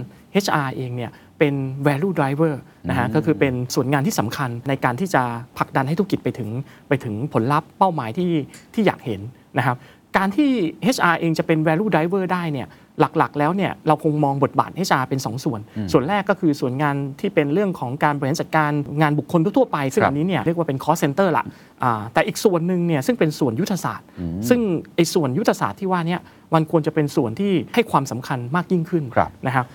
HR เองเนี่ยเป็น value driver นะฮะก็คือเป็นส่วนงานที่สำคัญในการที่จะผลักดันให้ธุรกิจไปถึงไปถึงผลลัพธ์เป้าหมายที่ที่อยากเห็นนะครับการที่ HR เองจะเป็น value driver ได้เนี่ย หลักๆ แล้วเนี่ยเราคงมองบทบาท HR เป็น 2 ส่วน ส่วนแรกก็คือส่วนงานที่เป็นเรื่องของการบริหารจัดการงานบุคคลทั่วๆไป ซึ่งครับอันนี้เนี่ยเรียกว่าเป็น cost center ละอ่าแต่อีกส่วนหนึ่งเนี่ยซึ่งเป็นส่วนยุทธศาสตร์ ซึ่งไอ้ส่วนยุทธศาสตร์ที่ว่าเนี่ยมันควรจะเป็นส่วนที่ให้ความสำคัญมากยิ่งขึ้นครับนะครับ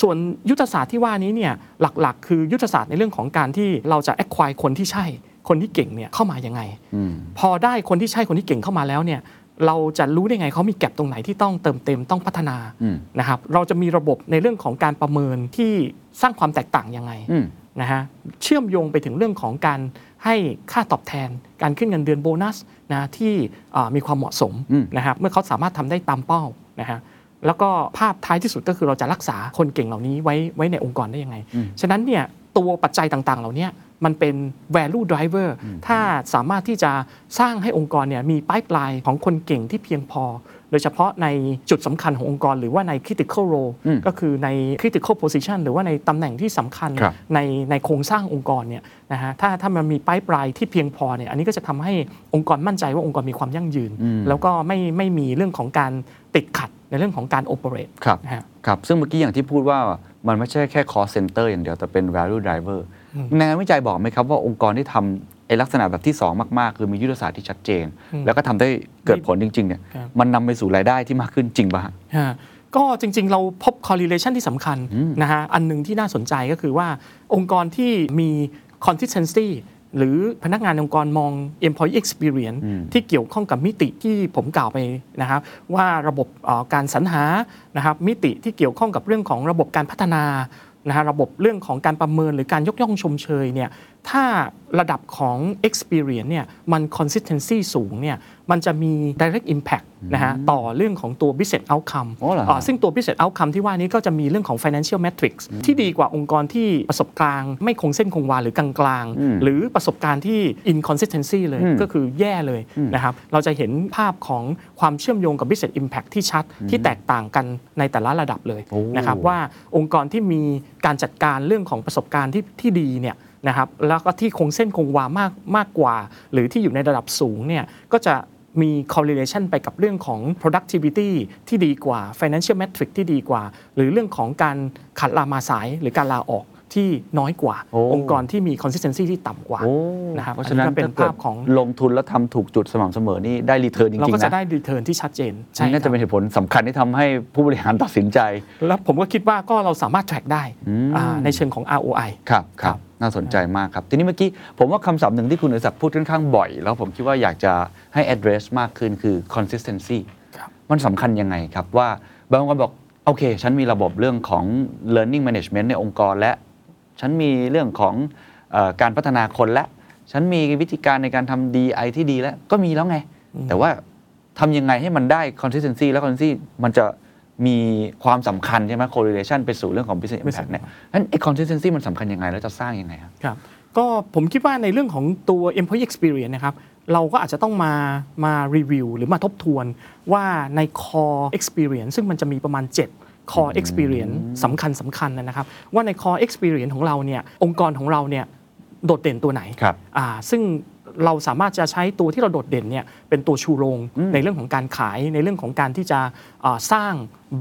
ส่วนยุทธศาสตร์ที่ว่านี้เนี่ยหลักๆ คือยุทธศาสตร์ในเรื่องของการที่เราจะ acquire คนที่ใช่คนที่เก่งเนี่ยเข้ามายังไงอืมพอได้คนที่ใช่คนที่เก่งเข้ามาแล้วเนี่ย เราจะรู้ได้ไงเขามีแก็บตรงไหนที่ต้องเติมเต็มต้องพัฒนาอืมนะครับเราจะมีระบบในเรื่องของการประเมินที่สร้างความแตกต่างยังไงอืมนะฮะเชื่อมโยงไปถึงเรื่องของการให้ค่าตอบแทน การขึ้นเงินเดือนโบนัสนะที่อ่ามีความเหมาะสมอืมนะครับเมื่อเขาสามารถทำได้ตามเป้านะฮะแล้วก็ภาพท้ายที่สุดก็คือเราจะรักษาคนเก่งเหล่านี้ไว้ไว้ในองค์กรได้ยังไง ฉะนั้นเนี่ยตัวปัจจัยต่างๆ เหล่านี้ มันเป็น value driver ถ้าสามารถที่จะสร้างให้องค์กรเนี่ยมี pipeline ของคนเก่งที่เพียงพอ โดยเฉพาะในจุดสำคัญขององค์กร หรือว่าใน critical role อืมก็คือใน critical position หรือว่าในตำแหน่งที่สำคัญครับในในโครงสร้างองค์กรเนี่ยนะฮะถ้าถ้ามันมีป้ายปลายที่เพียงพอเนี่ยอันนี้ก็จะทำให้องค์กรมั่นใจว่าองค์กรมีความยั่งยืนอืมแล้วก็ไม่ไม่มีเรื่องของการติดขัดในเรื่องของการโอเปเรตครับนะฮะครับ ซึ่งเมื่อกี้อย่างที่พูดว่ามันไม่ใช่แค่ cost center อย่างเดียวแต่เป็น value driver ใน งานวิจัยบอกไหมครับว่าองค์กรที่ทำไอ้ลักษณะแบบที่ 2 มาก ๆ คือมียุทธศาสตร์ที่ชัดเจน แล้วก็ทำได้เกิดผลจริง ๆ เนี่ยครับมันนำไปสู่รายได้ที่มากขึ้นจริงป่ะฮะฮะก็จริง ๆ เราพบ correlation ที่สำคัญนะฮะอันหนึ่งที่น่าสนใจก็คือว่าองค์กรที่มี consistency หรือพนักงานองค์กรมอง employee experience ที่เกี่ยวข้องกับมิติที่ผมกล่าวไปนะครับ ว่าระบบเอ่อการสรรหานะครับมิติที่เกี่ยวข้องกับเรื่องของระบบการพัฒนา นะฮะระบบเรื่องของการประเมินหรือการยกย่องชมเชยเนี่ยถ้าระดับของ experience เนี่ยมัน consistency สูงเนี่ย มันจะมี direct impact นะฮะต่อเรื่องของตัว business outcome อ๋อเหรอฮะอ่าซึ่งตัว business outcome ที่ว่านี้ก็จะมีเรื่องของ financial metrics ที่ดีกว่าองค์กรที่ประสบการณ์ไม่คงเส้นคงวาหรือกลางๆ หรือประสบการณ์ที่ inconsistency เลยก็คือแย่เลยนะครับเราจะเห็นภาพของความเชื่อมโยงกับ business impact ที่ชัดที่แตกต่างกันในแต่ละระดับเลยโอ้นะครับว่าองค์กรที่มีการจัดการเรื่องของประสบการณ์ที่ที่ดีเนี่ยนะครับแล้วก็ที่คงเส้นคงวามากมากกว่า หรือที่อยู่ในระดับสูงเนี่ยก็จะ มี correlation ไปกับเรื่องของ productivity ที่ดีกว่า financial metric ที่ดีกว่า หรือเรื่องของการขัดลามาสายหรือการลาออก ที่น้อยกว่าโอ้องค์กรที่มี consistency ที่ต่ำกว่าโอ้นะครับเพราะฉะนั้นอันนี้ก็เป็นถ้าเกิดภาพของลงทุนแล้วทำถูกจุดสม่ำเสมอนี่ได้รีเทิร์นจริงๆเราก็จะนะได้ return ที่ชัดเจนนี่น่าจะเป็นคเหตุผลสำคัญที่ทำให้ผู้บริหารตัดสินใจรับแล้วผมก็คิดว่าก็เราสามารถ track ได้อืมอ่าในเชิงของ ROI ครับคครัรับบน่าสนใจมากครับ ทีนี้เมื่อกี้ผมว่าคำศัพท์หนึ่งที่คุณอศักดิ์พูดค่อนข้างบ่อย แล้วผมคิดว่าอยากจะให้ address มากขึ้นคือ consistency ครับมันสำคัญยังไงครับว่าบางคนบอกโอเค ฉันมีระบบเรื่องของ learning management ในองค์กรและ ฉันมีเรื่องของเออการพัฒนาคนและ ฉันมีวิธีการในการทำ DI ที่ดีแล้ว ก็มีแล้วไง แต่ว่าทำยังไงให้มันได้ consistency และ consistency มันจะมีความสำคัญใช่ไหม correlation ไปสู่เรื่องของ business impact เนี่ยนั้นไอ้ consistency มันสำคัญยังไง แล้วจะสร้างยังไงครับครับก็ผมคิดว่าในเรื่องของตัว employee experience นะครับเราก็อาจจะต้องมามารีวิวหรือมาทบทวนว่าใน core experience ซึ่งมันจะมีประมาณ 7 core experience สำคัญสำคัญนะครับ ว่าใน core experience ของเราเนี่ยองค์กรของเราเนี่ยโดดเด่นตัวไหนครับอ่าซึ่งเราสามารถจะใช้ตัวที่เราโดดเด่นเนี่ยเป็นตัวชูโรงในเรื่องของการขายในเรื่องของการที่จะอ่าสร้าง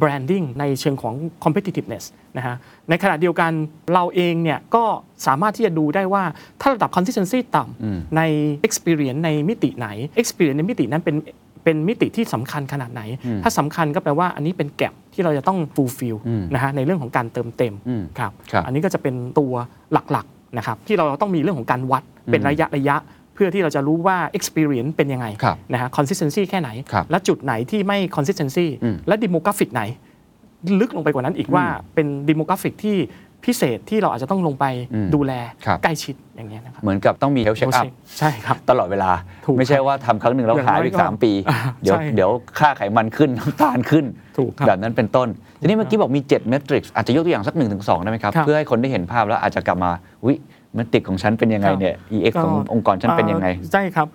branding ในเชิงของ competitiveness นะฮะในขณะเดียวกันเราเองเนี่ยก็สามารถที่จะดูได้ว่าถ้าระดับ consistency ต่ำใน experience ในมิติไหน experience ในมิตินั้นเป็น เป็นมิติที่สำคัญขนาดไหน ถ้าสำคัญก็แปลว่าอันนี้เป็นแก p ที่เราจะต้อง fulfill นะฮะในเรื่องของการเติมเต็มอืมครับครับอันนี้ก็จะเป็นตัวหลักๆนะครับที่เราต้องมีเรื่องของการวัดเป็นระยะระยะเพื่อที่เราจะรู้ว่า experience เป็นยังไงครับนะฮะ consistency แค่ไหนครับและจุดไหนที่ไม่ consistency อืมและ demographic ไหน ลึกลงไปกว่านั้นอีกว่าเป็น demographic ที่ พิเศษที่เราอาจจะต้องลงไปอืมดูแลครับใกล้ชิดอย่างเงี้ยนะครับเหมือนกับต้องมี health check up ใช่ครับตลอดเวลาถูกไม่ใช่ว่าทำครั้งหนึ่งแล้วอย่างหายน้อยไปอีกก็สามปีอ่าเดี๋ยวใช่เดี๋ยวค่าไขมันขึ้นน้ำตาลขึ้นถูกครับแบบนั้นเป็นต้น ทีนี้เมื่อกี้บอกมี7 metrics อาจจะยกตัวอย่างสัก 1 ถึง 2 ได้ไหมครับครับ เพื่อให้คนได้เห็นภาพแล้วอาจจะกลับมาว่า metric ของฉันเป็นยังไงเนี่ย EX ขององค์กรฉันเป็นยังไงอ่อใช่ครับ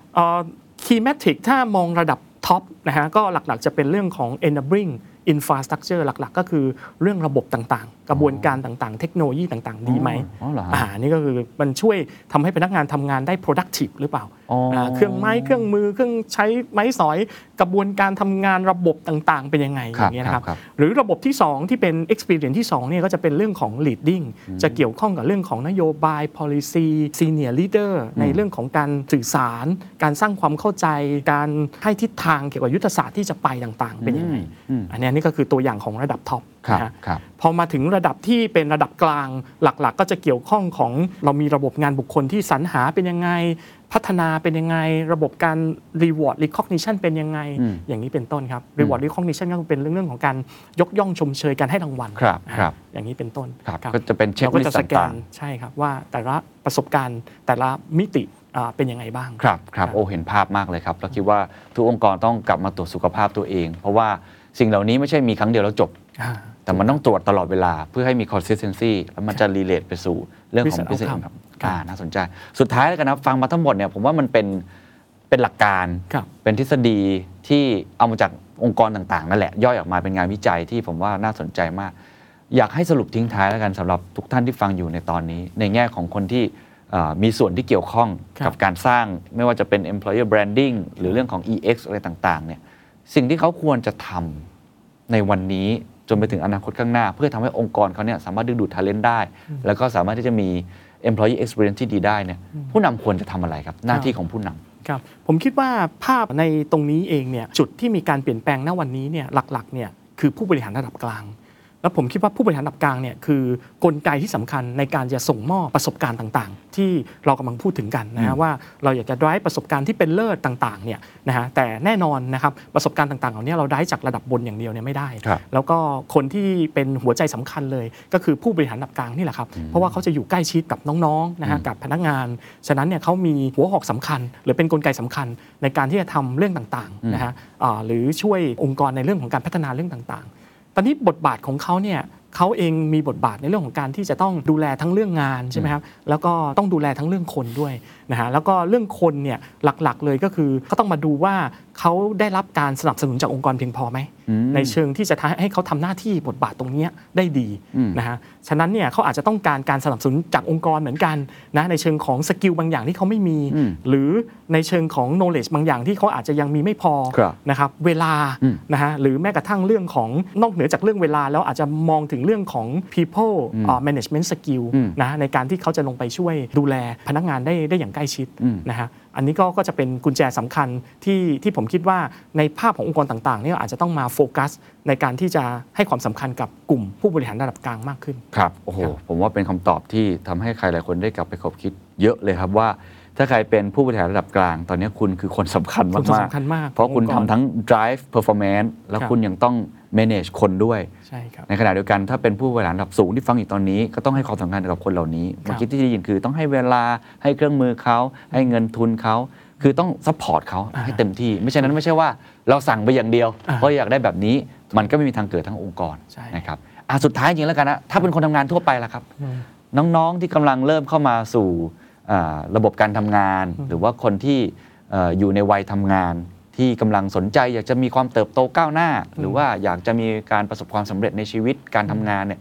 key metric ถ้ามองระดับ top นะฮะก็หลักๆจะเป็นเรื่องของ enabling infrastructure หลัก ๆ ก็คือเรื่องระบบต่างๆ กระบวนการต่างๆ เทคโนโลยีต่างๆ ดีไหมอ๋อเหรอฮะ อ่านี่ก็คือมันช่วยทำให้พนักงานทำงานได้ productive หรือเปล่าอ๋ออ่าเครื่องไม้เครื่องมือเครื่องใช้ไม้สอย กระบวนการทำงานระบบต่างๆ เป็นยังไงครับอย่างเงี้ยนะครับครับ หรือระบบที่ 2 ที่เป็น experience ที่2เนี่ยก็จะเป็นเรื่องของ leading จะเกี่ยวข้องกับเรื่องของนโยบาย policy senior leader ในเรื่องของการสื่อสาร การสร้างความเข้าใจ การให้ทิศทางเกี่ยวกับยุทธศาสตร์ที่จะไปต่างๆ เป็นยังไง อืม อันนี้นี่ก็คือตัวอย่างของระดับท็อปครับนะฮะครับพอมาถึงระดับที่เป็นระดับกลางหลักๆ ก็จะเกี่ยวข้องของเรามีระบบงานบุคคลที่สรรหาเป็นยังไง พัฒนาเป็นยังไง ระบบการ reward recognition เป็นยังไงอืมอย่างนี้เป็นต้นครับ reward recognition ก็เป็นเรื่องของการยกย่องชมเชยการให้รางวัลครับอ่าครับอย่างนี้เป็นต้นครับครับก็จะเป็นเช็คเราก็ลิสจะต์สแกต่านงใช่ครับว่าแต่ละประสบการณ์แต่ละมิติอ่าเป็นยังไงบ้างๆครับครับโอ้เห็นภาพมากเลยครับแล้วคิดว่าทุกองค์กรต้องกลับมาตรวจสุขภาพตัวเอง เพราะว่า สิ่งเหล่านี้ไม่ใช่มีครั้งเดียวแล้วจบอ่าแต่มันต้องตรวจตลอดเวลาเพื่อให้มี consistency แล้วมันจะ relate ไปสู่เรื่องของ Business business outcome income อ่าน่าสนใจ สุดท้ายแล้วกันนะฟังมาทั้งหมดเนี่ยผมว่ามันเป็นเป็นหลักการครับเป็นทฤษฎีที่เอามาจากองค์กรต่างๆ นั่นแหละ ย่อยออกมาเป็นงานวิจัยที่ผมว่าน่าสนใจมาก อยากให้สรุปทิ้งท้ายแล้วกันสำหรับทุกท่านที่ฟังอยู่ในตอนนี้ ในแง่ของคนที่เอ่อมีส่วนที่เกี่ยวข้องครับกับการสร้างไม่ว่าจะเป็น employer branding หรือเรื่องของ EX อะไรต่างๆเนี่ย สิ่งที่เขาควรจะทำในวันนี้จนไปถึงอนาคตข้างหน้า เพื่อทำให้องค์กรเขาเนี่ยสามารถดึงดูด talent ได้ แล้วก็สามารถที่จะมี employee experience ที่ดีได้เนี่ยผู้นำควรจะทำอะไรครับ หน้าที่ของผู้นำครับผมคิดว่าภาพในตรงนี้เองเนี่ยจุดที่มีการเปลี่ยนแปลงณวันนี้เนี่ยหลักๆเนี่ยคือผู้บริหารระดับกลาง แล้วผมคิดว่าผู้บริหารระดับกลางเนี่ยคือกลไกที่สำคัญในการจะส่งมอบประสบการณ์ต่างๆ ที่เรากำลังพูดถึงกันนะฮะว่าเราอยากจะ drive ประสบการณ์ที่เป็นเลิศต่างๆเนี่ยนะฮะแต่แน่นอนนะครับประสบการณ์ต่างๆเหล่านี้เราได้จากระดับบนอย่างเดียวเนี่ยไม่ได้ครับแล้วก็คนที่เป็นหัวใจสำคัญเลย ก็คือผู้บริหารระดับกลางนี่แหละครับเพราะว่าเขาจะอยู่ใกล้ชิดกับน้องๆนะฮะกับพนักงาน ฉะนั้นเนี่ยเขามีหัวหอกสำคัญ หรือเป็นกลไกสำคัญในการที่จะทำเรื่องต่างๆนะฮะอ่าหรือช่วยองค์กรในเรื่องของการพัฒนาเรื่องต่างๆต อนนี้บทบาทของเขาเนี่ย เขาเองมีบทบาทในเรื่องของการที่จะต้องดูแลทั้งเรื่องงานใช่ไหมครับแล้วก็ต้องดูแลทั้งเรื่องคนด้วยนะฮะแล้วก็เรื่องคนเนี่ยหลักๆเลยก็คือเขาต้องมาดูว่าเขาได้รับการสนับสนุนจากองค์กรเพียงพอไหมอืมในเชิงที่จะทำให้เขาทำหน้าที่บทบาทตรงเนี้ยได้ดีอืมนะฮะฉะนั้นเนี่ยเขาอาจจะต้องการการสนับสนุนจากองค์กรเหมือนกันนะในเชิงของสกิลบางอย่างที่เขาไม่มีอืมหรือในเชิงของ knowledge บางอย่างที่เขาอาจจะยังมีไม่พอครับนะครับเวลาอืมนะฮะหรือแม้กระทั่งเรื่องของนอกเหนือจากเรื่องเวลาแล้วอาจจะมองถึงเรื่องของ people อืมอ่า management skill อืมนะในการที่เขาจะลงไปช่วยดูแลพนักงานได้ได้อย่างใกล้ชิดอืมนะฮะอันนี้ก็ก็จะเป็นกุญแจสำคัญที่ที่ผมคิดว่าในภาพขององค์กรต่างๆเนี่ยอาจจะต้องมาโฟกัส ในการที่จะให้ความสำคัญกับกลุ่มผู้บริหารระดับกลางมากขึ้น ครับโอ้โหครับผมว่าเป็นคำตอบที่ทำให้ใครหลายคนได้กลับไปคบคิดเยอะเลยครับว่าถ้าใครเป็นผู้บริหารระดับกลาง ตอนนี้คุณคือคนสำคัญคนมากสำคัญมากเพราะคุณขององค์กรทำทั้ง drive performance แล้วครับคุณยังต้อง manage คนด้วยใช่ครับในขณะเดียวกันถ้าเป็นผู้บริหารระดับสูงที่ฟังอยู่ตอนนี้ก็ต้องให้ความสำคัญกับคนเหล่านี้ครับเมื่อกี้ที่ได้ยินคือต้องให้เวลาให้เครื่องมือเขาให้เงินทุนเขาคือต้อง support เขาอ่าให้เต็มที่ ไม่ใช่นั้นไม่ใช่ว่าเราสั่งไปอย่างเดียวอ่าเพราะอยากได้แบบนี้มันก็ไม่มีทางเกิดทั้งองค์กรใช่นะครับอะสุดท้ายจริงๆแล้วกันนะถ้าเป็นคนทำงานทั่วไปล่ะครับอืมน้องๆที่กำลังเริ่มเข้ามาสู่อ่าระบบการทำงาน หรือว่าคนที่เอ่ออยู่ในวัยทำงาน ที่กำลังสนใจอยากจะมีความเติบโตก้าวหน้า หรือว่าอยากจะมีการประสบความสำเร็จในชีวิตการทำงานเนี่ย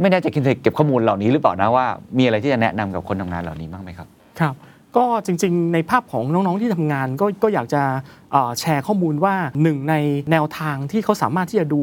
ไม่แน่ใจคินเก็บข้อมูลเหล่านี้หรือเปล่านะว่ามีอะไรที่จะแนะนำกับคนทำงานเหล่านี้บ้างไหมครับครับก็จริงๆ ในภาพของน้องๆที่ทำงานก็ก็อยากจะเอ่อแชร์ข้อมูลว่าหนึ่งในแนวทางที่เขาสามารถที่จะดู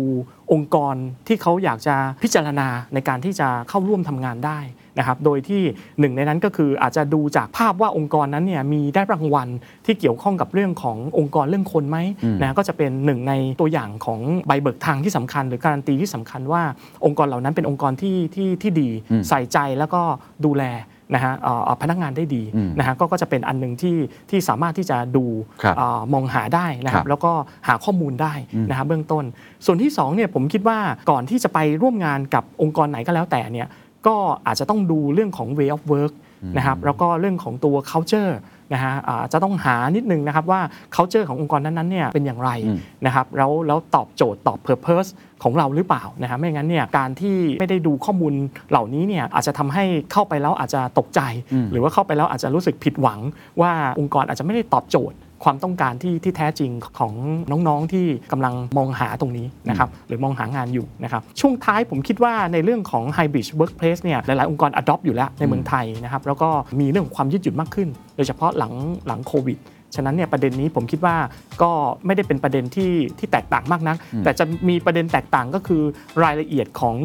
องค์กรที่เขาอยากจะพิจารณาในการที่จะเข้าร่วมทำงานได้ นะครับโดยที่หนึ่งในนั้นก็คืออาจจะดูจากภาพว่าองค์กรนั้นเนี่ยมีได้รางวัลที่เกี่ยวข้องกับเรื่องขององค์กรเรื่องคนไหมอืมนะก็จะเป็นหนึ่งในตัวอย่างของใบเบิกทางที่สำคัญ หรือการันตีที่สำคัญว่าองค์กรเหล่านั้นเป็นองค์กรที่ที่ที่ดีอืมใส่ใจแล้วก็ดูแลนะฮะเอ่อพนักงานได้ดีอืมนะฮะก็ก็จะเป็นอันหนึ่งที่ที่สามารถที่จะดูครับเออมองหาได้นะครัครับบแล้วก็หาข้อมูลได้อืมนะครับเบื้องต้น ส่วนที่2เนี่ยผมคิดว่าก่อนที่จะไปร่วมงานกับองค์กรไหนก็แล้วแต่เนี่ย ก็อาจจะต้องดูเรื่องของ way of work นะครับแล้วก็เรื่องของตัว culture นะฮะอ่าจะต้องหานิดนึงนะครับว่า culture ขององค์กรนั้นๆเนี่ยเป็นอย่างไรอืมนะครับแล้วแล้วตอบโจทย์ตอบ purpose ของเราหรือเปล่านะฮะไม่งั้นเนี่ยการที่ไม่ได้ดูข้อมูลเหล่านี้เนี่ยอาจจะทำให้เข้าไปแล้วอาจจะตกใจอืมหรือว่าเข้าไปแล้วอาจจะรู้สึกผิดหวังว่าองค์กรอาจจะไม่ได้ตอบโจทย์ความต้องการที่ที่แท้จริงของน้องๆที่กำลังมองหาตรงนี้นะครับหรือมองหางานอยู่นะครับช่วงท้ายผมคิดว่าในเรื่องของ hybrid workplace เนี่ยหลายๆ องค์กร adopt อยู่แล้วในเมืองไทยนะครับแล้วก็มีเรื่องของความยืดหยุ่นมากขึ้น โดยเฉพาะหลังหลังโควิดฉะนั้นเนี่ยประเด็นนี้ผมคิดว่าก็ไม่ได้เป็นประเด็นที่ที่แตกต่างมากนัก แต่จะมีประเด็นแตกต่างก็คือรายละเอียดของ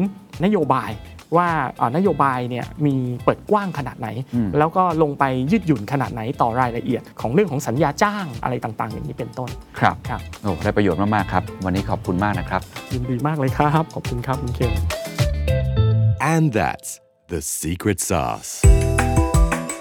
นโยบาย ว่าอ่านโยบายเนี่ยมีเปิดกว้างขนาดไหนอืมแล้วก็ลงไปยืดหยุ่นขนาดไหนต่อรายละเอียด ของเรื่องของสัญญาจ้างอะไรต่าง ๆ อย่างนี้เป็นต้นครับครับโอ้ได้ประโยชน์มาก ๆ ครับ วันนี้ขอบคุณมากนะครับ ยินดีมากเลยครับ ขอบคุณครับคุณเคน And that's the secret sauce.